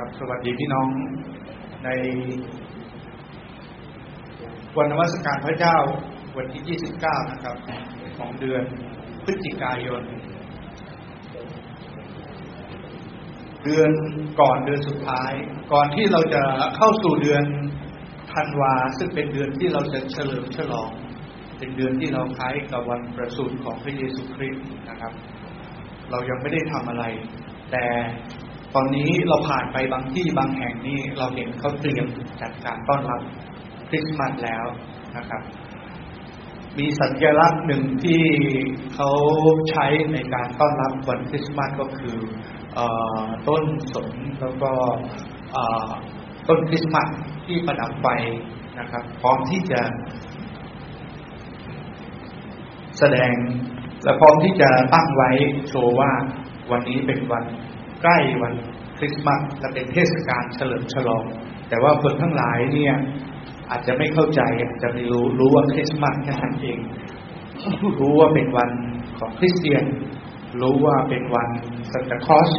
ครับสวัสดีพี่น้องในวันนวัสการพระเจ้าวันที่ 29 นะครับ ของเดือนพฤศจิกายน เดือนก่อนเดือนสุดท้าย ก่อนที่เราจะเข้าสู่เดือนธันวาซึ่งเป็นเดือนที่เราจะเฉลิมฉลอง เป็นเดือนที่เราคล้ายกับวันประสูติของพระเยซูคริสต์นะครับ เรายังไม่ได้ทำอะไร แต่ ตอนนี้เราผ่านไปบางที่บางแห่งนี้เราเห็นเขาเตรียมจัดการต้อนรับคริสต์มาสแล้วนะครับ มีสัญลักษณ์หนึ่งที่เขาใช้ในการต้อนรับวันคริสต์มาสก็คืออต้นสนแล้วก็ต้นคริสต์มาสที่ประดับไฟนะครับ พร้อมที่จะ แสดงและพร้อมที่จะตั้งไว้โชว์ว่าวันนี้เป็นวัน ใกล้วันคริสต์มาสและเป็นเทศกาลเฉลิมฉลอง แต่ว่าคนทั้งหลายเนี่ยอาจจะไม่เข้าใจอาจจะไม่รู้รู้ว่าคริสต์มาสแค่นั้นเอง รู้ว่าเป็นวันของคริสเตียน รู้ว่าเป็นวันซันตาคอส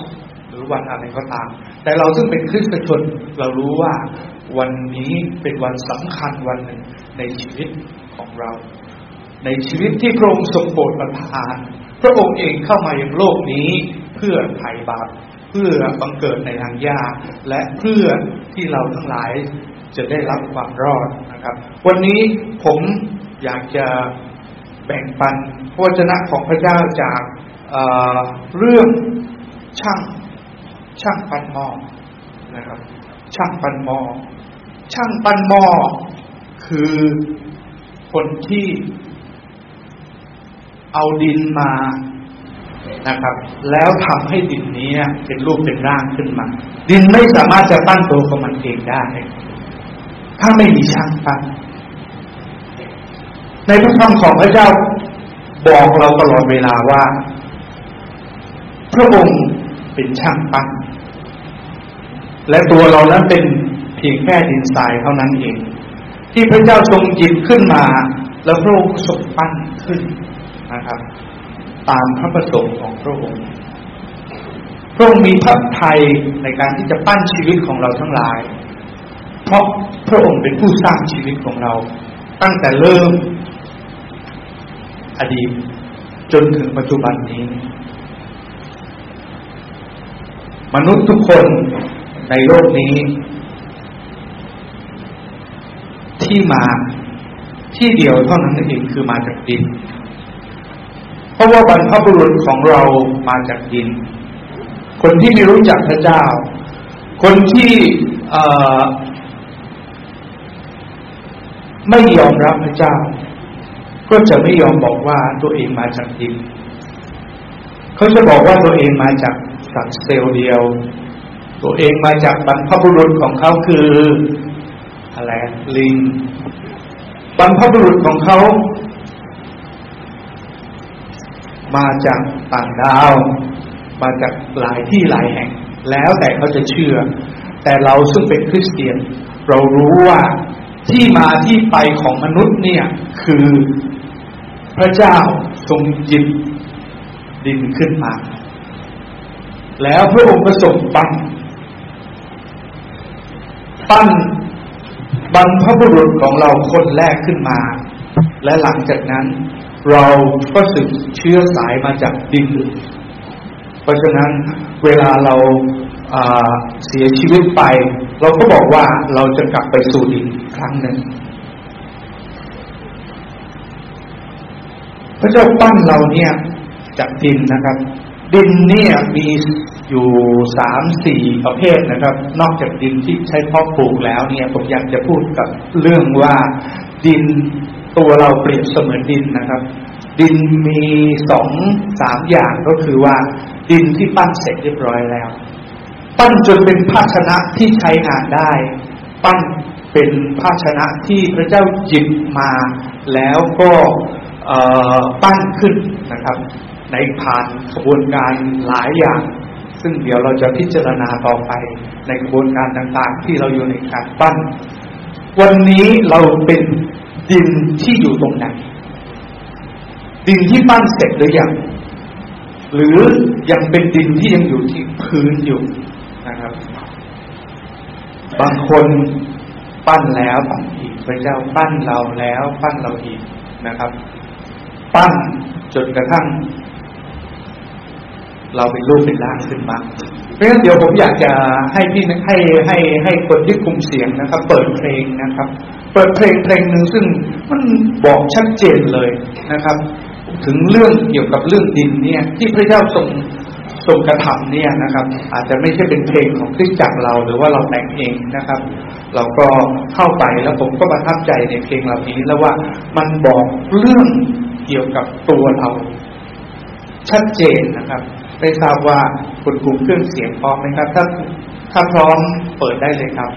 หรือวันอะไรก็ตาม แต่เราซึ่งเป็นคริสตชนเรารู้ว่าวันนี้เป็นวันสำคัญวันหนึ่งในชีวิตของเรา ในชีวิตที่พระองค์ทรงโปรดประทาน พระองค์เองเข้ามายังโลกนี้เพื่อไถ่บาป พื่อบังเกิดในทางยาและเพื่อที่เราทั้งหลายจะได้รับความรอดนะครับ วันนี้ผมอยากจะแบ่งปันพระวจนะของพระเจ้าจากเเรื่องช่างช่างปันหม้อนะครับ ช่างปันหม้อช่างปันหม้อคือคนที่เอาดินมา นะครับ แล้วทำให้ดินนี้เป็นรูปเป็นร่างขึ้นมา ดินไม่สามารถจะปั้นตัวของมันเองได้ ถ้าไม่มีช่างปั้นในพระคำของพระเจ้าบอกเราตลอดเวลาว่า พระองค์เป็นช่างปั้นและตัวเรานั้นเป็นเพียงแค่ดินทรายเท่านั้นเอง ที่พระเจ้าทรงหยิบขึ้นมา แล้วพระองค์ทรงปั้นขึ้นนะครับ ตามพระประสงค์ของพระองค์ พระองค์มีพระทัยในการที่จะปั้นชีวิตของเราทั้งหลาย เพราะพระองค์เป็นผู้สร้างชีวิตของเรา ตั้งแต่เริ่ม อดีตจนถึงปัจจุบันนี้ มนุษย์ทุกคนในโลกนี้ ที่มาที่เดียวเท่านั้นเองคือมาจากดิน เพราะว่าบรรพบุรุษของเรามาจากดิน คนที่ไม่รู้จักพระเจ้า คนที่ไม่ยอมรับพระเจ้า ก็จะไม่ยอมบอกว่าตัวเองมาจากดิน เขาจะบอกว่าตัวเองมาจากสัตว์เซลล์เดียว ตัวเองมาจากบรรพบุรุษของเขาคืออะไรลิงบรรพบุรุษของเขา มาจากต่างดาว มาจากหลายที่หลายแห่ง แล้วแต่เขาจะเชื่อ แต่เราซึ่งเป็นคริสเตียน เรารู้ว่าที่มาที่ไปของมนุษย์เนี่ย คือพระเจ้าทรงจิบดินขึ้นมา แล้วพระองค์ก็ทรงปั้นปั้นบรรพบุรุษของเราคนแรกขึ้นมา และหลังจากนั้น เราก็สืบเชื้อสายมาจากดิน เพราะฉะนั้นเวลาเราเสียชีวิตไป เราก็บอกว่าเราจะกลับไปสู่ดินครั้งหนึ่ง พระเจ้าปั้นเราเนี่ยจากดินนะครับ ดินเนี่ยมีอยู่สามสี่ประเภทนะครับ นอกจากดินที่ใช้เพาะปลูกแล้วเนี่ยผมอยากจะพูดกับเรื่องว่าดิน ตัวเราเปรียบเสมือนดินนะครับ ดินมีสองสามอย่างก็คือว่า ดินที่ปั้นเสร็จเรียบร้อยแล้ว ปั้นจนเป็นภาชนะที่ใช้งานได้ ปั้นเป็นภาชนะที่พระเจ้าหยิบมาแล้วก็ปั้นขึ้นนะครับ ในผ่านกระบวนการหลายอย่าง ซึ่งเดี๋ยวเราจะพิจารณาต่อไปในกระบวนการต่างๆ ที่เราอยู่ในการปั้น วันนี้เราเป็น ดินที่อยู่ตรงไหนดินที่ปั้นเสร็จหรือยังหรือยังเป็นดินที่ยังอยู่ที่พื้นอยู่นะครับ บางคนปั้นแล้วปั้นอีกพระเจ้าปั้นเราแล้ว ปั้นเราอีกนะครับ ปั้นจนกระทั่ง เราเป็นรูปเป็นร่างขึ้นมาเพราะฉะนั้นเดี๋ยวผมอยากจะให้พี่ให้ให้ให้คนที่คุมเสียงนะครับ เปิดเพลงนะครับ เปิดเพลงเพลงหนึ่งซึ่งมันบอกชัดเจนเลยนะครับ ถึงเรื่องเกี่ยวกับเรื่องดินเนี่ย ที่พระเจ้าทรงทรงกระทำเนี่ยนะครับ อาจจะไม่ใช่เป็นเพลงของคริสตจักรเราหรือว่าเราแต่งเองนะครับ เราก็เข้าไปแล้วผมก็ประทับใจในเพลงเหล่านี้ แล้วว่ามันบอกเรื่องเกี่ยวกับตัวเรา ชัดเจนนะครับ ไม่ทราบว่าคุณครูเครื่องเสียงพร้อมไหมครับ ถ้าถ้าพร้อมเปิดได้เลยครับ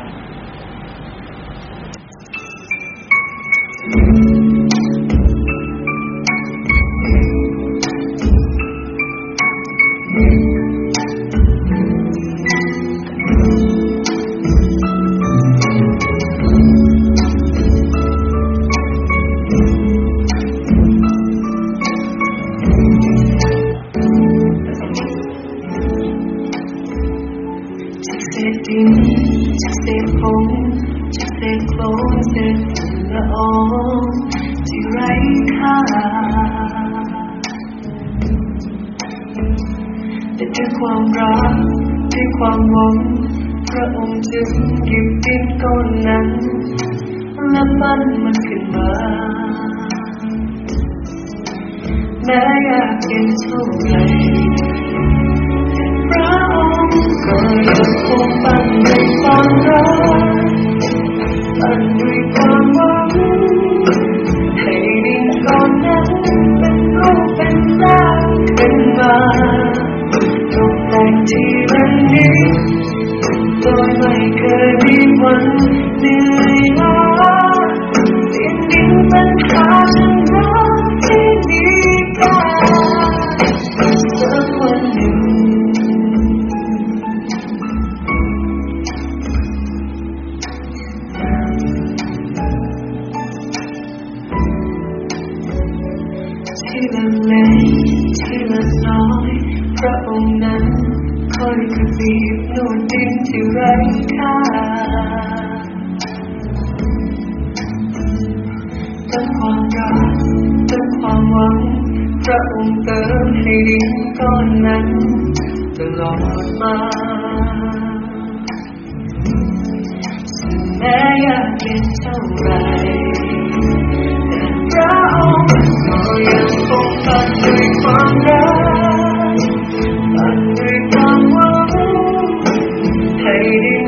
ค่า แต่ด้วยความรักด้วยความหวังพระองค์จึงหยิบดินก้อนนั้น และปั้นมันขึ้นมาแม้อยากเย็นเท่าไรพระองค์ก็ยังคงปั้นด้วยความรักปั้นด้วย ไใ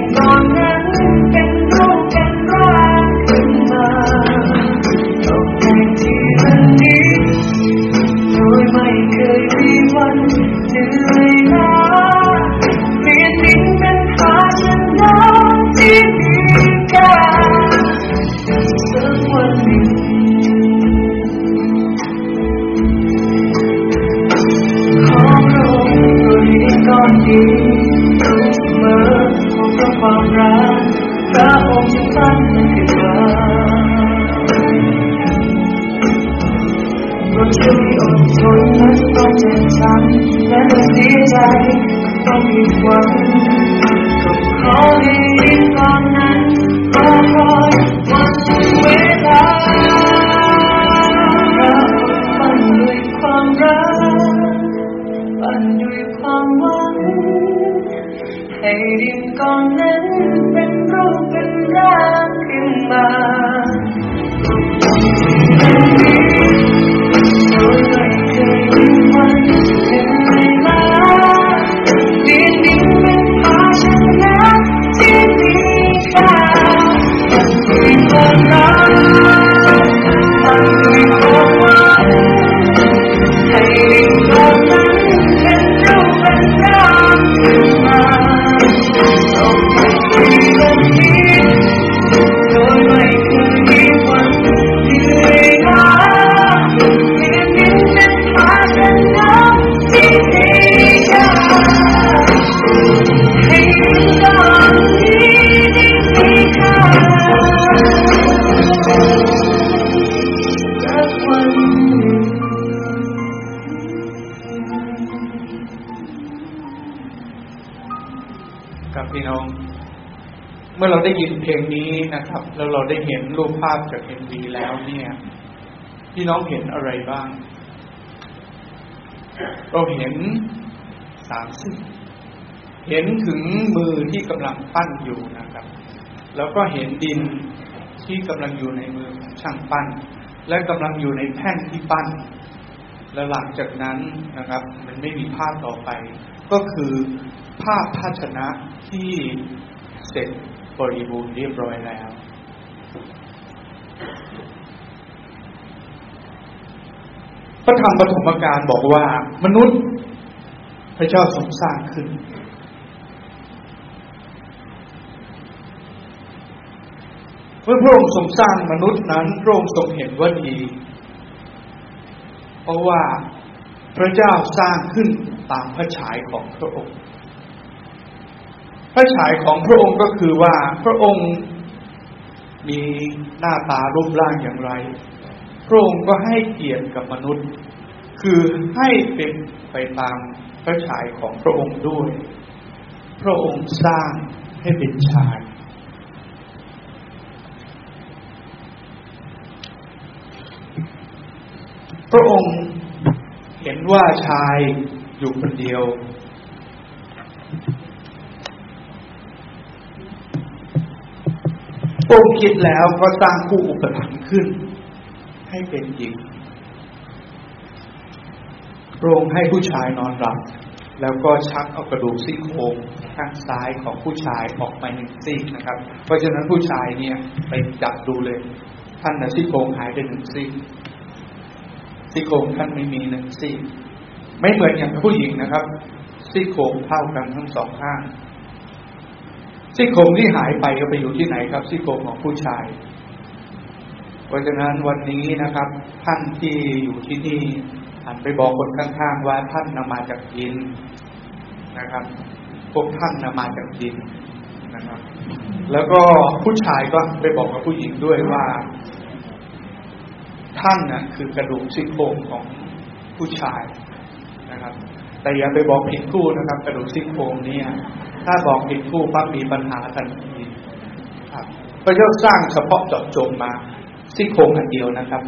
ภาพจากเอ็มวีแล้วเนี่ยพี่น้องเห็นอะไรบ้าง เราเห็นสามสิ่งเห็นถึงมือที่กำลังปั้นอยู่นะครับ แล้วก็เห็นดินที่กำลังอยู่ในมือของช่างปั้น และกำลังอยู่ในแท่นที่ปั้น และหลังจากนั้นนะครับ มันไม่มีภาพต่อไป ก็คือภาพภาชนะที่เสร็จบริบูรณ์เรียบร้อยแล้ว พระธรรมปฐมกาลบอกว่ามนุษย์พระเจ้าทรงสร้างขึ้น เมื่อพระองค์ทรงสร้างมนุษย์นั้นพระองค์ทรงเห็นว่าดี เพราะว่าพระเจ้าสร้างขึ้นตามพระฉายของพระองค์ พระฉายของพระองค์ก็คือว่าพระองค์มีหน้าตารูปร่างอย่างไร พระองค์ก็ให้เกียรติกับมนุษย์ คือให้เป็นไปตามพระฉายของพระองค์ด้วย พระองค์สร้างให้เป็นชาย พระองค์เห็นว่าชายอยู่คนเดียว พระองค์คิดแล้วก็สร้างผู้อุปถัมภ์ขึ้น ให้เป็นหญิงพระองค์ให้ผู้ชายนอนหลับ แล้วก็ชักเอากระดูกซี่โครงข้างซ้ายของผู้ชายออกมาหนึ่งซี่นะครับ เพราะฉะนั้นผู้ชายเนี่ยไปจับดูเลย ท่านนะซี่โครงหายไปหนึ่งซี่ซี่โครงท่านไม่มีหนึ่งซี่ ไม่เหมือนอย่างผู้หญิงนะครับซี่โครงเท่ากันทั้งสองข้างซี่โครงที่หายไปก็ไปอยู่ที่ไหนครับซี่โครงของผู้ชาย เพราะฉะนั้นวันนี้นะครับ ท่านที่อยู่ที่นี่หันไปบอกคนข้างๆว่าท่านนำมาจากดินนะครับ พวกท่านนำมาจากดินนะครับ แล้วก็ผู้ชายก็ไปบอกกับผู้หญิงด้วยว่า ท่านน่ะคือกระดูกซี่โครงของผู้ชายนะครับ แต่อย่าไปบอกผิดคู่นะครับ กระดูกซี่โครงเนี่ย ถ้าบอกผิดคู่ปั๊บมีปัญหาทันทีครับพระเจ้าสร้างเฉพาะเจาะจงมา ซี่โครงอันเดียวนะครับ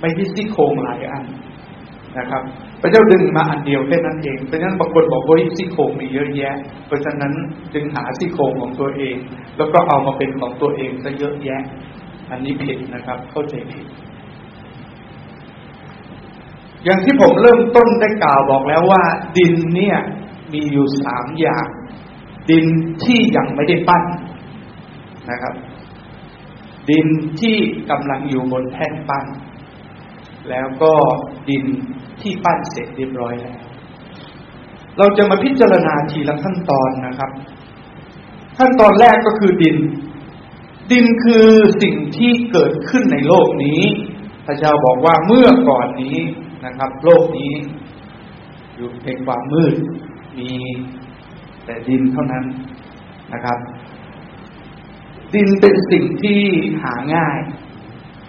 ไม่ใช่ซี่โครงหลายอันนะครับพระเจ้าดึงมาอันเดียวแค่นั้นเองเพราะฉะนั้นบางคนบอกว่าซี่โครงมีเยอะแยะ เพราะฉะนั้นจึงหาซี่โครงของตัวเอง แล้วก็เอามาเป็นของตัวเองซะเยอะแยะ อันนี้ผิดนะครับ เข้าใจผิด อย่างที่ผมเริ่มต้นได้กล่าวบอกแล้วว่า ดินเนี่ยมีอยู่สามอย่าง ดินที่ยังไม่ได้ปั้นนะครับ ดินที่กำลังอยู่บนแท่นปั้น แล้วก็ดินที่ปั้นเสร็จเรียบร้อยแล้ว เราจะมาพิจารณาทีละขั้นตอนนะครับ ขั้นตอนแรกก็คือดิน ดินคือสิ่งที่เกิดขึ้นในโลกนี้พระเจ้าบอกว่าเมื่อก่อนนี้นะครับ โลกนี้อยู่ในความมืด มีแต่ดินเท่านั้นนะครับ ดินเป็นสิ่งที่หาง่าย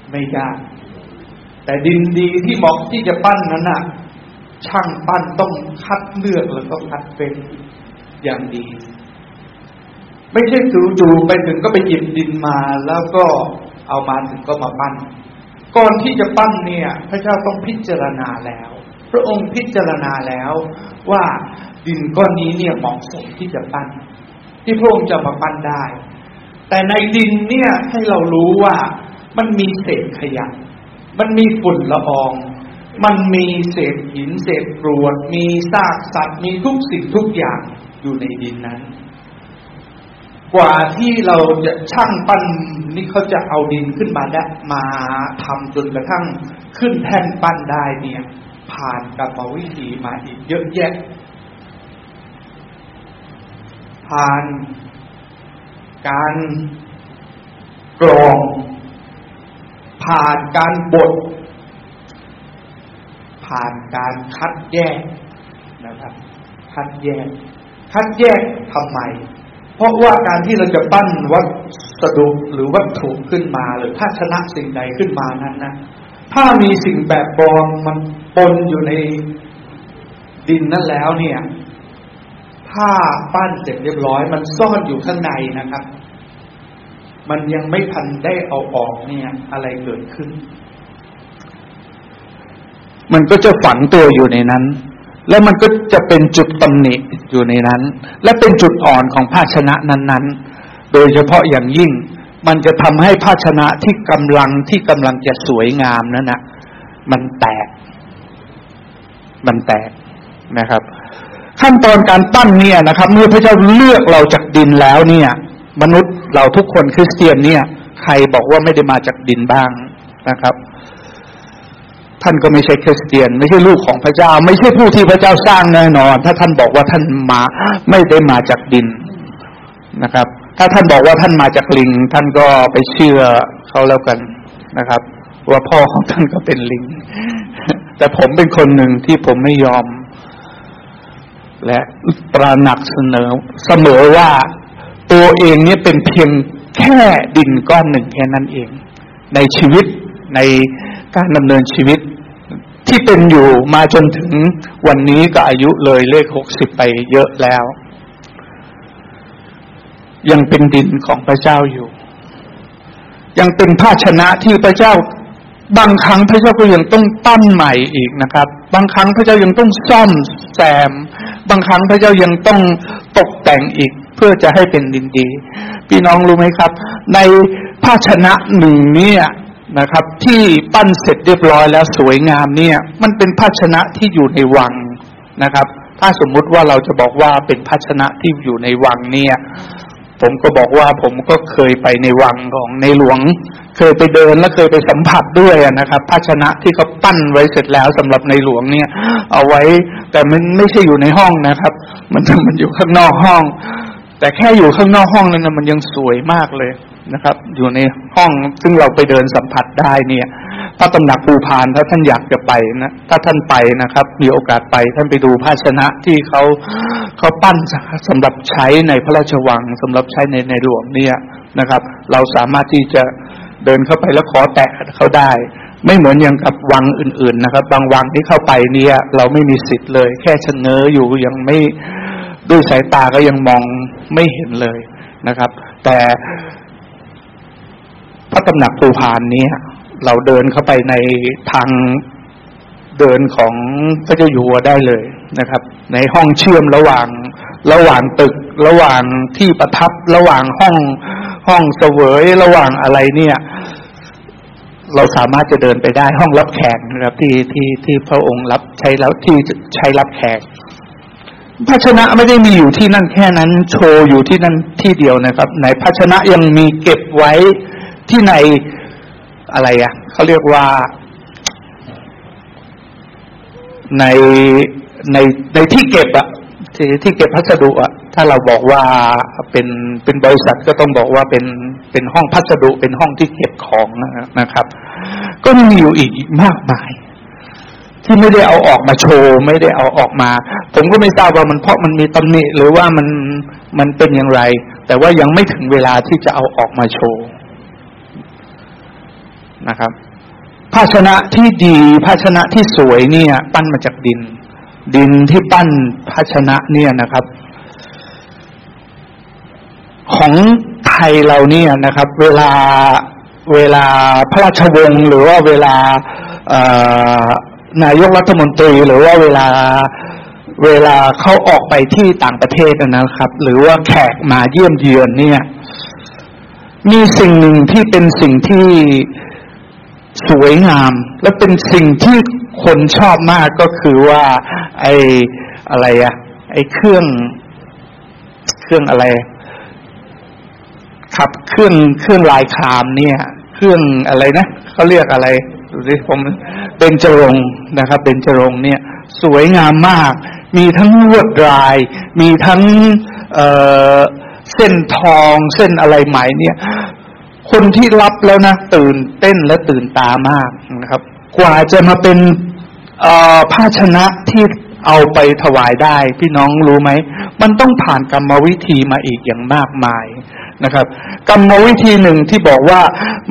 ไม่ยากแต่ดินดีที่เหมาะที่จะปั้นนั้นน่ะ ช่างปั้นต้องคัดเลือกแล้วก็คัดเป็นอย่างดี ไม่ใช่จู่ๆไปถึงก็ไปหยิบดินมาแล้วก็เอามาถึงก็มาปั้น ก่อนที่จะปั้นเนี่ย พระเจ้าต้องพิจารณาแล้ว พระองค์พิจารณาแล้วว่าดินก้อนนี้เนี่ยเหมาะสมที่จะปั้น ที่พระองค์จะมาปั้นได้ แต่ในดินเนี่ยให้เรารู้ว่ามันมีเศษขยะ มันมีฝุ่นละออง มันมีเศษหินเศษกรวด มีซากสัตว์ มีทุกสิ่งทุกอย่างอยู่ในดินนั้น กว่าที่เราจะช่างปั้นนี่เขาจะเอาดินขึ้นมาได้มาทำจนกระทั่งขึ้นแท่นปั้นได้เนี่ย ผ่านกรรมวิธีมาอีกเยอะแยะ ผ่าน การกรองผ่านการบด ผ่านการคัดแยกนะครับ คัดแยก คัดแยกทำไม เพราะว่าการที่เราจะปั้นวัสดุหรือวัตถุขึ้นมา หรือภาชนะสิ่งใดขึ้นมานั้นนะถ้ามีสิ่งแบบปลอมมันปนอยู่ในดินนั้นแล้วเนี่ย ถ้าปั้นเสร็จเรียบร้อย มันซ่อนอยู่ข้างในนะครับ มันยังไม่ทันได้เอาออกเนี่ย อะไรเกิดขึ้น มันก็จะฝังตัวอยู่ในนั้น แล้วมันก็จะเป็นจุดตำหนิอยู่ในนั้น และเป็นจุดอ่อนของภาชนะนั้น ๆ โดยเฉพาะอย่างยิ่ง มันจะทำให้ภาชนะที่กำลังที่กำลังจะสวยงามนั้นนะมันแตก มันแตกนะครับ ขั้นตอนการปั้นเนี่ยนะครับ เมื่อพระเจ้าเลือกเราจากดินแล้วเนี่ย มนุษย์เราทุกคนคริสเตียนเนี่ย ใครบอกว่าไม่ได้มาจากดินบ้างนะครับ ท่านก็ไม่ใช่คริสเตียน ไม่ใช่ลูกของพระเจ้า ไม่ใช่ผู้ที่พระเจ้าสร้างแน่นอน ถ้าท่านบอกว่าท่านมาไม่ได้มาจากดินนะครับ ถ้าท่านบอกว่าท่านมาจากลิง ท่านก็ไปเชื่อเขาแล้วกันนะครับ ว่าพ่อของท่านก็เป็นลิง แต่ผมเป็นคนหนึ่งที่ผมไม่ยอม และตระหนักเสนอเสมอว่าตัวเองเนี่ยเป็นเพียงแค่ดินก้อนหนึ่งแค่นั้นเอง ในชีวิตในการดำเนินชีวิตที่เป็นอยู่มาจนถึงวันนี้ก็อายุเลยเลขหกสิบไปเยอะแล้ว ยังเป็นดินของพระเจ้าอยู่ ยังเป็นภาชนะที่พระเจ้า บางครั้งพระเจ้าก็ยังต้องปั้นใหม่อีกนะครับ บางครั้งพระเจ้ายังต้องซ่อมแซม บางครั้งพระเจ้ายังต้องตกแต่งอีกเพื่อจะให้เป็นดินดี พี่น้องรู้ไหมครับ ในภาชนะหนึ่งเนี่ยนะครับ ที่ปั้นเสร็จเรียบร้อยแล้วสวยงามเนี่ย มันเป็นภาชนะที่อยู่ในวังนะครับ ถ้าสมมุติว่าเราจะบอกว่าเป็นภาชนะที่อยู่ในวังเนี่ย ผมก็บอกว่าผมก็เคยไปในวังของในหลวง เคยไปเดินและเคยไปสัมผัสด้วยนะครับ ภาชนะที่เขาปั้นไว้เสร็จแล้วสำหรับในหลวงเนี่ย เอาไว้ แต่มันไม่ใช่อยู่ในห้องนะครับ มันมันอยู่ข้างนอกห้อง แต่แค่อยู่ข้างนอกห้องนั้นนะมันยังสวยมากเลยนะครับ อยู่ในห้องซึ่งเราไปเดินสัมผัสได้เนี่ย พระตำหนักภูพานถ้าท่านอยากจะไปนะถ้าท่านไปนะครับ มีโอกาสไปท่านไปดูภาชนะที่เขาเขาปั้นสำหรับใช้ในพระราชวังสำหรับใช้ในในหลวงเนี่ยนะครับ เราสามารถที่จะเดินเข้าไปแล้วขอแตะเขาได้ ไม่เหมือนอย่างกับวังอื่น ๆ นะครับ บางวังที่เข้าไปเนี่ย เราไม่มีสิทธิ์เลย แค่ชะเง้ออยู่ยังไม่ด้วยสายตาก็ยังมองไม่เห็นเลยนะครับ แต่พระตำหนักภูพานนี้ เราเดินเข้าไปในทางเดินของพระเจ้าอยู่หัวได้เลยนะครับ ในห้องเชื่อมระหว่างระหว่างตึกระหว่างที่ประทับระหว่างห้องห้องเสวยระหว่างอะไรเนี่ย เราสามารถจะเดินไปได้ห้องรับแขกนะครับ ที่ที่ที่พระองค์รับใช้แล้วที่ใช้รับแขกภาชนะไม่ได้มีอยู่ที่นั่นแค่นั้น โชว์อยู่ที่นั่นที่เดียวนะครับ ในภาชนะยังมีเก็บไว้ที่ใน อะไรอะเขาเรียกว่าในในในที่เก็บอะที่ที่เก็บพัสดุอะถ้าเราบอกว่าเป็นเป็นบริษัทก็ต้องบอกว่าเป็นเป็นห้องพัสดุเป็นห้องที่เก็บของนะครับ ก็มีอยู่อีกมากมาย ที่ไม่ได้เอาออกมาโชว์ ไม่ได้เอาออกมา ผมก็ไม่ทราบว่ามันเพราะมันมีตำหนิหรือว่ามันมันเป็นอย่างไร แต่ว่ายังไม่ถึงเวลาที่จะเอาออกมาโชว์ นะครับ ภาชนะที่ดี ภาชนะที่สวยเนี่ย ปั้นมาจากดิน ดินที่ปั้นภาชนะเนี่ยนะครับ ของไทยเราเนี่ยนะครับ เวลาเวลาพระราชวงศ์หรือว่าเวลานายกรัฐมนตรีหรือว่าเวลาเวลาเขาออกไปที่ต่างประเทศนะครับ หรือว่าแขกมาเยี่ยมเยือนเนี่ย มีสิ่งหนึ่งที่เป็นสิ่งที่ สวยงาม และเป็นสิ่งที่คนชอบมากก็คือว่าไอ้อะไรอะไอ้เครื่องเครื่องอะไร ขับเครื่องเครื่องลายครามเนี่ย เครื่องอะไรนะเขาเรียกอะไรดูสิผมเป็นจรงนะครับเป็นจรงเนี่ย สวยงามมาก มีทั้งลวดลาย มีทั้งเเส้นทองเส้นอะไรไหมเนี่ย คนที่รับแล้วนะตื่นเต้นและตื่นตามากนะครับ กว่าจะมาเป็นภาชนะที่เอาไปถวายได้ พี่น้องรู้ไหม มันต้องผ่านกรรมวิธีมาอีกอย่างมากมายนะครับ กรรมวิธีหนึ่งที่บอกว่า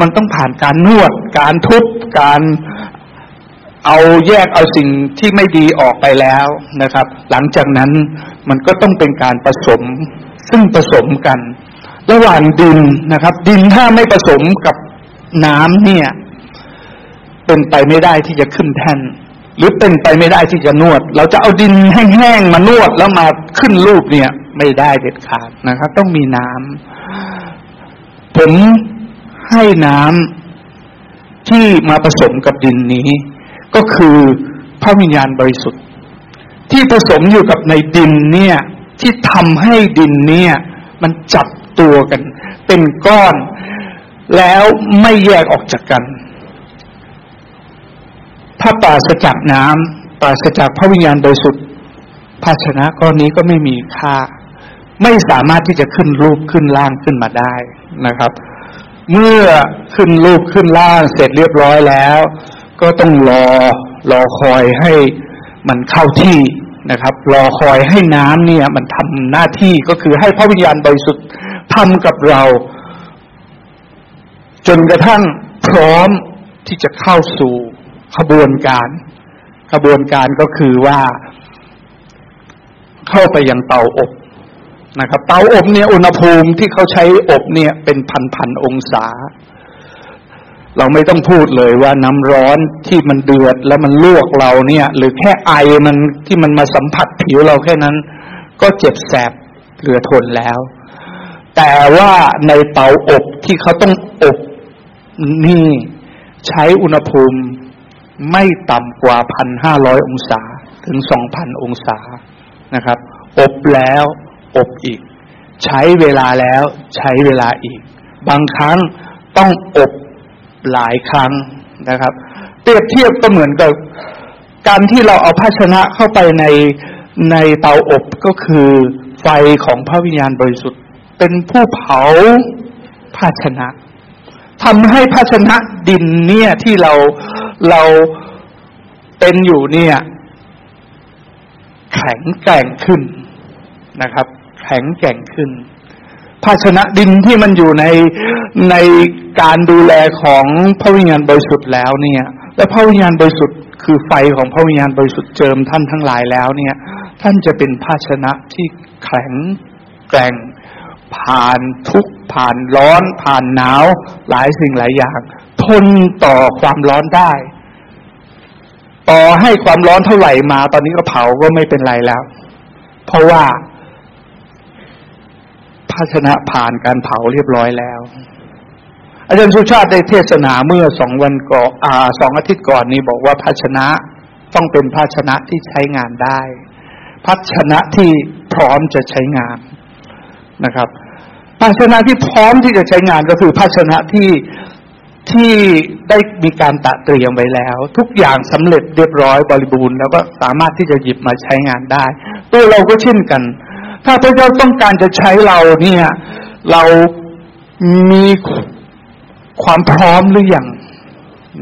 มันต้องผ่านการนวด การทุบการเอาแยกเอาสิ่งที่ไม่ดีออกไปแล้วนะครับ หลังจากนั้นมันก็ต้องเป็นการผสมซึ่งผสมกัน ระหว่างดินนะครับ ดินถ้าไม่ผสมกับน้ำเนี่ย เป็นไปไม่ได้ที่จะขึ้นแท่น หรือเป็นไปไม่ได้ที่จะนวด เราจะเอาดินแห้งๆมานวดแล้วมาขึ้นรูปเนี่ย ไม่ได้เด็ดขาดนะครับ ต้องมีน้ำผมให้น้ำที่มาผสมกับดินนี้ ก็คือพระวิญญาณบริสุทธิ์ ที่ผสมอยู่กับในดินเนี่ย ที่ทำให้ดินเนี่ย มันจับ ตัวกัน เป็นก้อน แล้วไม่แยกออกจากกันถ้าปราศจากน้ำปราศจากพระวิญญาณบริสุทธิ์ภาชนะก้อนนี้ก็ไม่มีค่า ไม่สามารถที่จะขึ้นรูปขึ้นล่างขึ้นมาได้นะครับ เมื่อขึ้นรูปขึ้นล่างเสร็จเรียบร้อยแล้ว ก็ต้องรอรอคอยให้มันเข้าที่นะครับ รอคอยให้น้ำเนี่ย มันทำหน้าที่ก็คือให้พระวิญญาณบริสุทธิ์ ทำกับเรา จนกระทั่งพร้อมที่จะเข้าสู่ขบวนการ ขบวนการก็คือว่า เข้าไปยังเตาอบนะครับ เตาอบเนี่ยอุณหภูมิที่เขาใช้อบเนี่ยเป็นพันพันองศา เราไม่ต้องพูดเลยว่าน้ำร้อนที่มันเดือดแล้วมันลวกเราเนี่ย หรือแค่ไอมันที่มันมาสัมผัสผิวเราแค่นั้น ก็เจ็บแสบเหลือทนแล้ว แต่ว่าในเตาอบที่เขาต้องอบนี่ใช้อุณหภูมิไม่ต่ำกว่าพันห้าร้อยองศาถึงสองพันองศานะครับ อบแล้วอบอีก ใช้เวลาแล้วใช้เวลาอีก บางครั้งต้องอบหลายครั้งนะครับ เปรียบเทียบก็เหมือนกับการที่เราเอาภาชนะเข้าไปในในเตาอบก็คือไฟของพระวิญญาณบริสุทธิ์ เป็นผู้เผาภาชนะทำให้ภาชนะดินเนี่ยที่เราเราเป็นอยู่เนี่ย แข็งแกร่งขึ้นนะครับ แข็งแกร่งขึ้น ภาชนะดินที่มันอยู่ในในการดูแลของพระวิญญาณบริสุทธิ์แล้วเนี่ย และพระวิญญาณบริสุทธิ์คือไฟของพระวิญญาณบริสุทธิ์เจิมท่านทั้งหลายแล้วเนี่ย ท่านจะเป็นภาชนะที่แข็งแกร่ง ผ่านทุกผ่านร้อนผ่านหนาว หลายสิ่งหลายอย่าง ทนต่อความร้อนได้ ต่อให้ความร้อนเท่าไหร่มา ตอนนี้ก็เผาก็ไม่เป็นไรแล้ว เพราะว่าภาชนะผ่านการเผาเรียบร้อยแล้ว อาจารย์สุชาติได้เทศนาเมื่อสองวันก่อนอ่าสองอาทิตย์ก่อนนี้บอกว่าภาชนะต้องเป็นภาชนะที่ใช้งานได้ ภาชนะที่พร้อมจะใช้งาน นะครับ ภาชนะที่พร้อมที่จะใช้งานก็คือภาชนะที่ที่ได้มีการตะเตรียมไว้แล้ว ทุกอย่างสำเร็จเรียบร้อยบริบูรณ์แล้วก็สามารถที่จะหยิบมาใช้งานได้ ตัวเราก็เช่นกัน ถ้าพระเจ้าต้องการจะใช้เราเนี่ย เรามีความพร้อมหรือยัง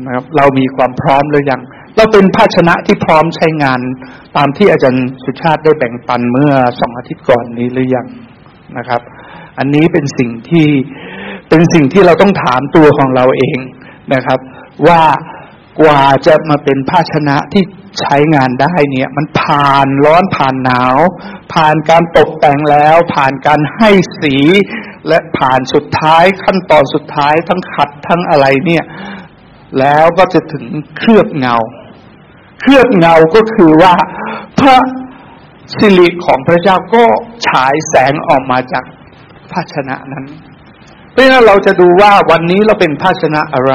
นะครับ เรามีความพร้อมหรือยังเราเป็นภาชนะที่พร้อมใช้งาน ตามที่อาจารย์สุชาติได้แบ่งปันเมื่อสองอาทิตย์ก่อนนี้หรือยัง นะครับ อันนี้เป็นสิ่งที่เป็นสิ่งที่เราต้องถามตัวของเราเองนะครับ ว่ากว่าจะมาเป็นภาชนะที่ใช้งานได้เนี่ย มันผ่านร้อนผ่านหนาว ผ่านการตกแต่งแล้ว ผ่านการให้สี และผ่านสุดท้ายขั้นตอนสุดท้ายทั้งขัดทั้งอะไรเนี่ย แล้วก็จะถึงเคลือบเงา เคลือบเงาก็คือว่าพระ สิริของพระเจ้าก็ฉายแสงออกมาจากภาชนะนั้น เพราะฉะนั้นเราจะดูว่าวันนี้เราเป็นภาชนะอะไร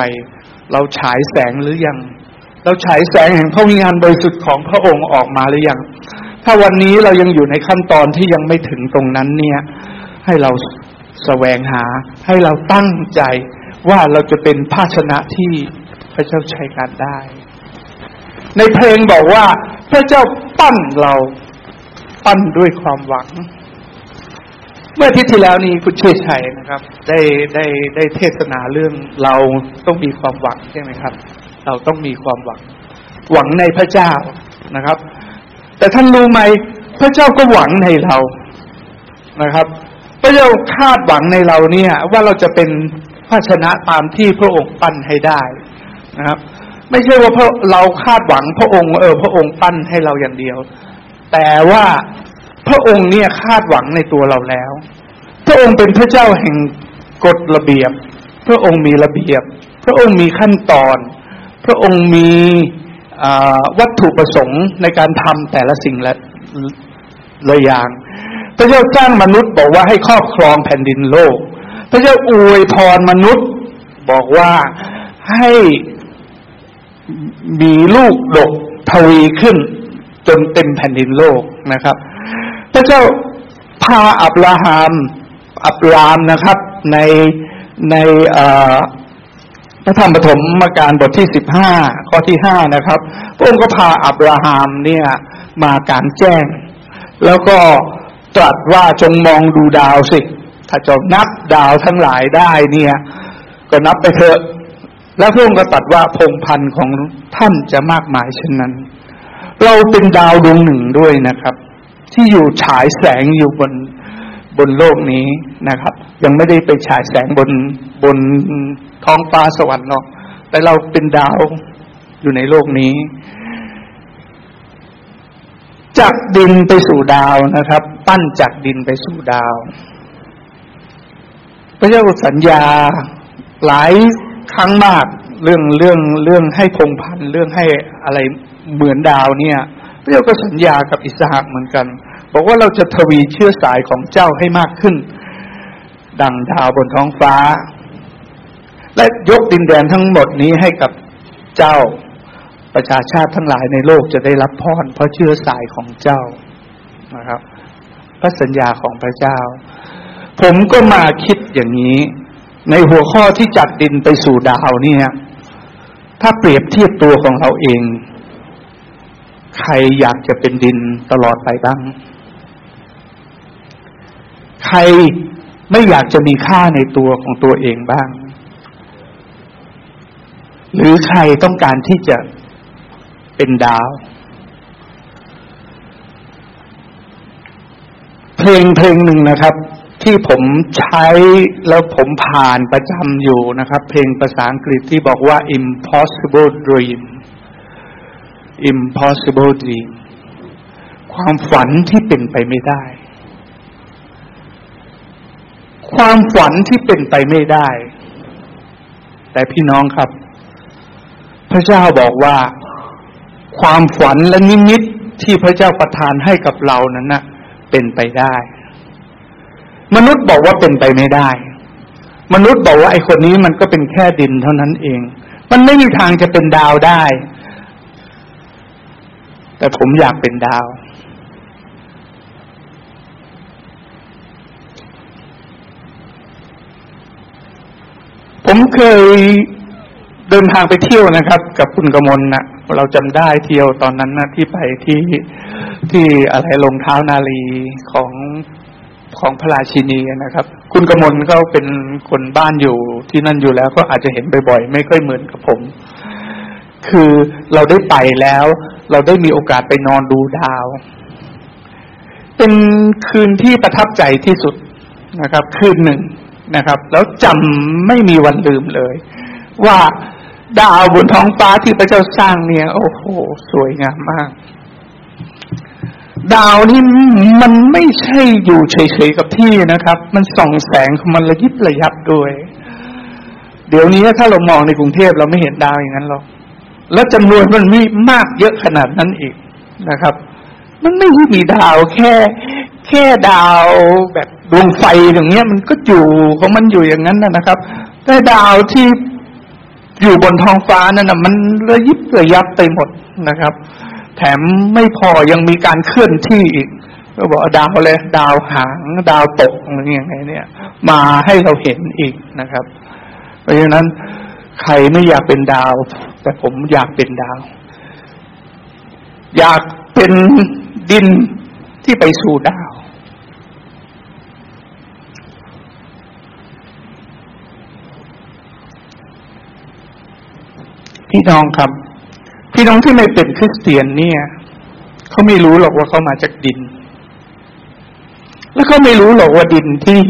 เราฉายแสงหรือยัง เราฉายแสงแห่งพระวิญญาณบริสุทธิ์ของพระองค์ออกมาหรือยัง ถ้าวันนี้เรายังอยู่ในขั้นตอนที่ยังไม่ถึงตรงนั้นเนี่ย ให้เราแสวงหา ให้เราตั้งใจว่าเราจะเป็นภาชนะที่พระเจ้าใช้การได้ ในเพลงบอกว่าพระเจ้าปั้นเรา ปั้นด้วยความหวัง เมื่ออาทิตย์ที่แล้วนี้คุณเชษชัยนะครับ ได้ได้ได้เทศนาเรื่องเราต้องมีความหวังใช่ไหมครับ เราต้องมีความหวัง หวังในพระเจ้านะครับ แต่ท่านรู้ไหมพระเจ้าก็หวังในเรานะครับ พระเจ้าคาดหวังในเราเนี่ย ว่าเราจะเป็นภาชนะตามที่พระองค์ปั้นให้ได้นะครับ ไม่ใช่ว่าเราคาดหวังพระองค์เออพระองค์ปั้นให้เราอย่างเดียว แต่ว่าพระองค์เนี่ยคาดหวังในตัวเราแล้ว พระองค์เป็นพระเจ้าแห่งกฎระเบียบ พระองค์มีระเบียบ พระองค์มีขั้นตอน พระองค์มีวัตถุประสงค์ในการทำแต่ละสิ่งและละอย่าง พระเจ้าจ้างมนุษย์บอกว่าให้ครอบครองแผ่นดินโลก พระเจ้าอวยพรมนุษย์บอกว่าให้มีลูกดกทวีขึ้น จนเต็มแผ่นดินโลกนะครับ พระเจ้าพาอับราฮัมอับรามนะครับ ในในพระธรรมปฐมมาการบทที่สิบห้าข้อที่ห้านะครับ พระองค์ก็พาอับราฮัมเนี่ยมาการแจ้ง แล้วก็ตรัสว่าจงมองดูดาวสิ ถ้าจะนับดาวทั้งหลายได้เนี่ย ก็นับไปเถอะ แล้วพระองค์ก็ตรัสว่าพงพันธ์ของท่านจะมากมายเช่นนั้น เราเป็นดาวดวงหนึ่งด้วยนะครับ ที่อยู่ฉายแสงอยู่บนบนโลกนี้นะครับ ยังไม่ได้ไปฉายแสงบนบนท้องฟ้าสวรรค์หรอกแต่เราเป็นดาวอยู่ในโลกนี้ จากดินไปสู่ดาวนะครับ ปั้นจากดินไปสู่ดาว พระเจ้าสัญญาหลายครั้งมากเรื่องเรื่องเรื่องให้คงพันเรื่องให้อะไร เหมือนดาวเนี่ยพระเจ้าก็สัญญากับอิสหักเหมือนกัน บอกว่าเราจะทวีเชื้อสายของเจ้าให้มากขึ้น ดังดาวบนท้องฟ้า และยกดินแดนทั้งหมดนี้ให้กับเจ้าประชาชาติทั้งหลายในโลกจะได้รับพรเพราะเชื้อสายของเจ้านะครับพระสัญญาของพระเจ้า ผมก็มาคิดอย่างนี้ ในหัวข้อที่จัดดินไปสู่ดาวนี่ยถ้าเปรียบเทียบตัวของเราเอง ใครอยากจะเป็นดินตลอดไปบ้าง ใครไม่อยากจะมีค่าในตัวของตัวเองบ้าง หรือใครต้องการที่จะเป็นดาว เพลงเพลงหนึ่งนะครับ ที่ผมใช้แล้วผมผ่านประจำอยู่นะครับ เพลงภาษาอังกฤษที่บอกว่า impossible dream impossible dream ความฝันที่เป็นไปไม่ได้ ความฝันที่เป็นไปไม่ได้ แต่พี่น้องครับ พระเจ้าบอกว่า ความฝันและนิมิตที่พระเจ้าประทานให้กับเรานั้นนะ่ะ เป็นไปได้ มนุษย์บอกว่าเป็นไปไม่ได้ มนุษย์บอกว่าไอคนนี้มันก็เป็นแค่ดินเท่านั้นเอง มันไม่มีทางจะเป็นดาวได้ แต่ผมอยากเป็นดาว ผมเคยเดินทางไปเที่ยวนะครับ กับคุณกมลนะเราจำได้เที่ยวตอนนั้นนะที่ไปที่ที่อะไรลงเท้านาลีของของพระราชินีนะครับ คุณกมลก็เป็นคนบ้านอยู่ที่นั่นอยู่แล้วก็อาจจะเห็นบ่อยๆ ไม่ค่อยเหมือนกับผม คือเราได้ไปแล้ว เราได้มีโอกาสไปนอนดูดาว เป็นคืนที่ประทับใจที่สุดนะครับ คืนหนึ่งนะครับ แล้วจำไม่มีวันลืมเลย ว่าดาวบนท้องฟ้าที่พระเจ้าสร้างเนี่ย โอ้โห สวยงามมาก ดาวนี่มันไม่ใช่อยู่เฉยๆกับที่นะครับ มันส่องแสงของมันระยิบระยับด้วย เดี๋ยวนี้ถ้าเรามองในกรุงเทพเราไม่เห็นดาวอย่างนั้นหรอก แล้วจำนวนมันมีมากเยอะขนาดนั้นอีกนะครับ มันไม่ใช่มีดาวแค่ แค่ดาวแบบดวงไฟอย่างเงี้ย มันก็อยู่ของมันอยู่อย่างนั้นนะครับ แต่ดาวที่อยู่บนท้องฟ้านั่นนะมันระยิบระยับไปหมดนะครับ แถมไม่พอยังมีการเคลื่อนที่อีกก็บอกดาวเลยดาวหางดาวตกอะไรอย่างเงี้ยเนี่ย มาให้เราเห็นอีกนะครับ เพราะฉะนั้น ใครไม่อยากเป็นดาว แต่ผมอยากเป็นดาว อยากเป็นดินที่ไปสู่ดาว พี่น้องครับ พี่น้องที่ไม่เป็นคริสเตียนเนี่ยเขาไม่รู้หรอกว่าเขามาจากดิน แล้วเขาไม่รู้หรอกว่าดินที่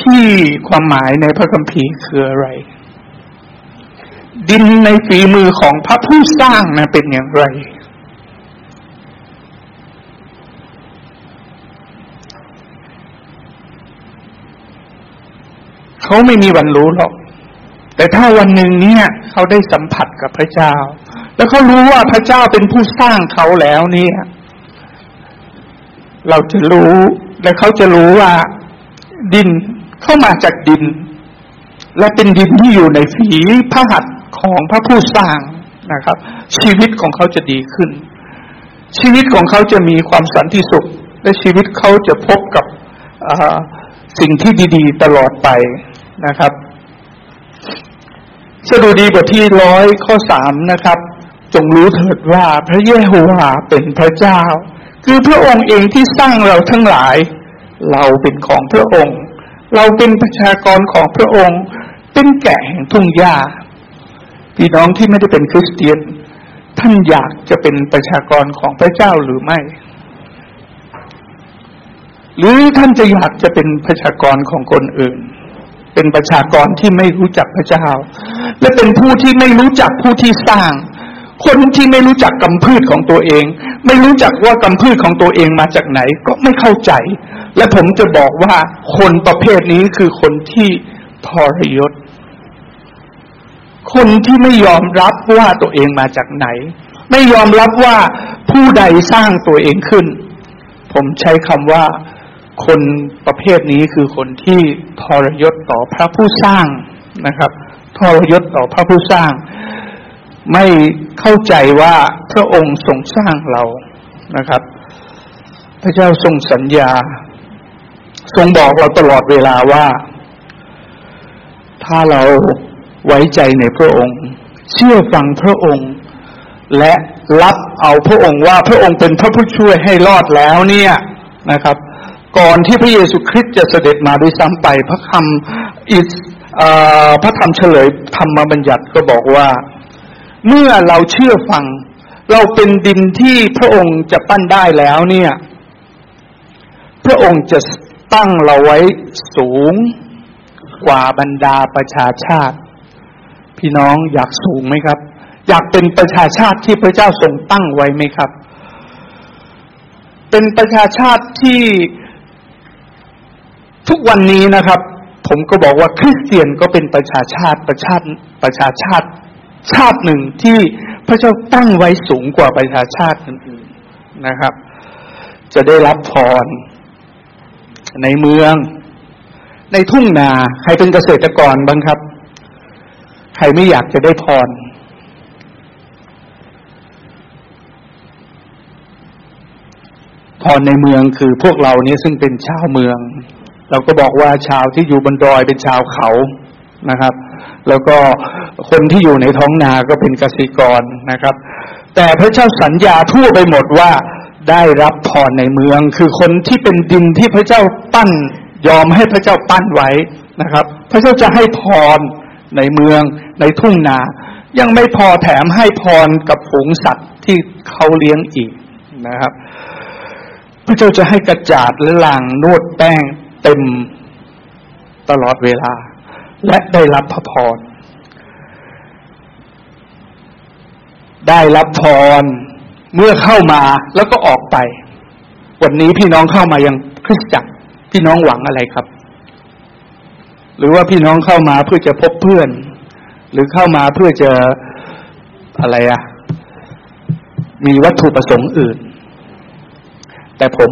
ที่ความหมายในพระคัมภีร์คืออะไร ดินในฝีมือของพระผู้สร้างนะเป็นอย่างไร เขาไม่มีวันรู้หรอก แต่ถ้าวันหนึ่งเนี่ยเขาได้สัมผัสกับพระเจ้า แล้วเขารู้ว่าพระเจ้าเป็นผู้สร้างเขาแล้วเนี่ย เราจะรู้และเขาจะรู้ว่าดินเข้ามาจากดินและเป็นดินที่อยู่ในฝีพระหัตถ์ ของพระผู้สร้างนะครับ ชีวิตของเขาจะดีขึ้น ชีวิตของเขาจะมีความสันติสุข และชีวิตเขาจะพบกับสิ่งที่ดี ๆ ตลอดไปนะครับ สดุดีบทที่ร้อยข้อสามนะครับ จงรู้เถิดว่าพระเยโฮวาเป็นพระเจ้า คือพระองค์เองที่สร้างเราทั้งหลาย เราเป็นของพระองค์ เราเป็นประชากรของพระองค์ เป็นแกะแห่งทุ่งหญ้า พี่น้องที่ไม่ได้เป็นคริสเตียน ท่านอยากจะเป็นประชากรของพระเจ้าหรือไม่ หรือท่านจะอยากจะเป็นประชากรของคนอื่น เป็นประชากรที่ไม่รู้จักพระเจ้า และเป็นผู้ที่ไม่รู้จักผู้ที่สร้าง คนที่ไม่รู้จักกำพืชของตัวเอง ไม่รู้จักว่ากำพืชของตัวเองมาจากไหน ก็ไม่เข้าใจ และผมจะบอกว่าคนประเภทนี้คือคนที่ทรยศ คนที่ไม่ยอมรับว่าตัวเองมาจากไหน ไม่ยอมรับว่าผู้ใดสร้างตัวเองขึ้น ผมใช้คำว่าคนประเภทนี้คือคนที่ทรยศต่อพระผู้สร้างนะครับทรยศต่อพระผู้สร้าง ไม่เข้าใจว่าพระองค์ทรงสร้างเรานะครับ พระเจ้าทรงสัญญา ทรงบอกเราตลอดเวลาว่า ถ้าเรา ไว้ใจในพระองค์ เชื่อฟังพระองค์ และรับเอาพระองค์ว่าพระองค์เป็นพระผู้ช่วยให้รอดแล้วเนี่ยนะครับ ก่อนที่พระเยซูคริสต์จะเสด็จมาด้วยซ้ำไป พระคำอิสพระธรรมเฉลยธรรมบัญญัติก็บอกว่า เมื่อเราเชื่อฟัง เราเป็นดินที่พระองค์จะปั้นได้แล้วเนี่ย พระองค์จะตั้งเราไว้สูงกว่าบรรดาประชาชาติ พี่น้องอยากสูงไหมครับ อยากเป็นประชาชาติที่พระเจ้าทรงตั้งไว้ไหมครับ เป็นประชาชาติที่ทุกวันนี้นะครับ ผมก็บอกว่าคริสเตียนก็เป็นประชาชาติประชาติประชาชาติชาติหนึ่งที่พระเจ้าตั้งไว้สูงกว่าประชาชาติอื่นๆนะครับ จะได้รับพรในเมือง ในทุ่งนา ใครเป็นเกษตรกรบ้างครับ ใครไม่อยากจะได้พร พรในเมืองคือพวกเรานี้ซึ่งเป็นชาวเมือง เราก็บอกว่าชาวที่อยู่บนดอยเป็นชาวเขานะครับ แล้วก็คนที่อยู่ในท้องนาก็เป็นเกษตรกรนะครับ แต่พระเจ้าสัญญาทั่วไปหมดว่าได้รับพรในเมือง คือคนที่เป็นดินที่พระเจ้าปั้น ยอมให้พระเจ้าปั้นไว้นะครับ พระเจ้าจะให้พร ในเมืองในทุ่งนา ยังไม่พอแถมให้พรกับฝูงสัตว์ที่เขาเลี้ยงอีกนะครับ พระเจ้าจะให้กระจาดและลางนวดแป้งเต็มตลอดเวลา และได้รับพระพร ได้รับพรเมื่อเข้ามาแล้วก็ออกไป วันนี้พี่น้องเข้ามายังคริสตจักรพี่น้องหวังอะไรครับ หรือว่าพี่น้องเข้ามาเพื่อจะพบเพื่อน หรือเข้ามาเพื่อจะอะไรอะมีวัตถุประสงค์อื่น แต่ผม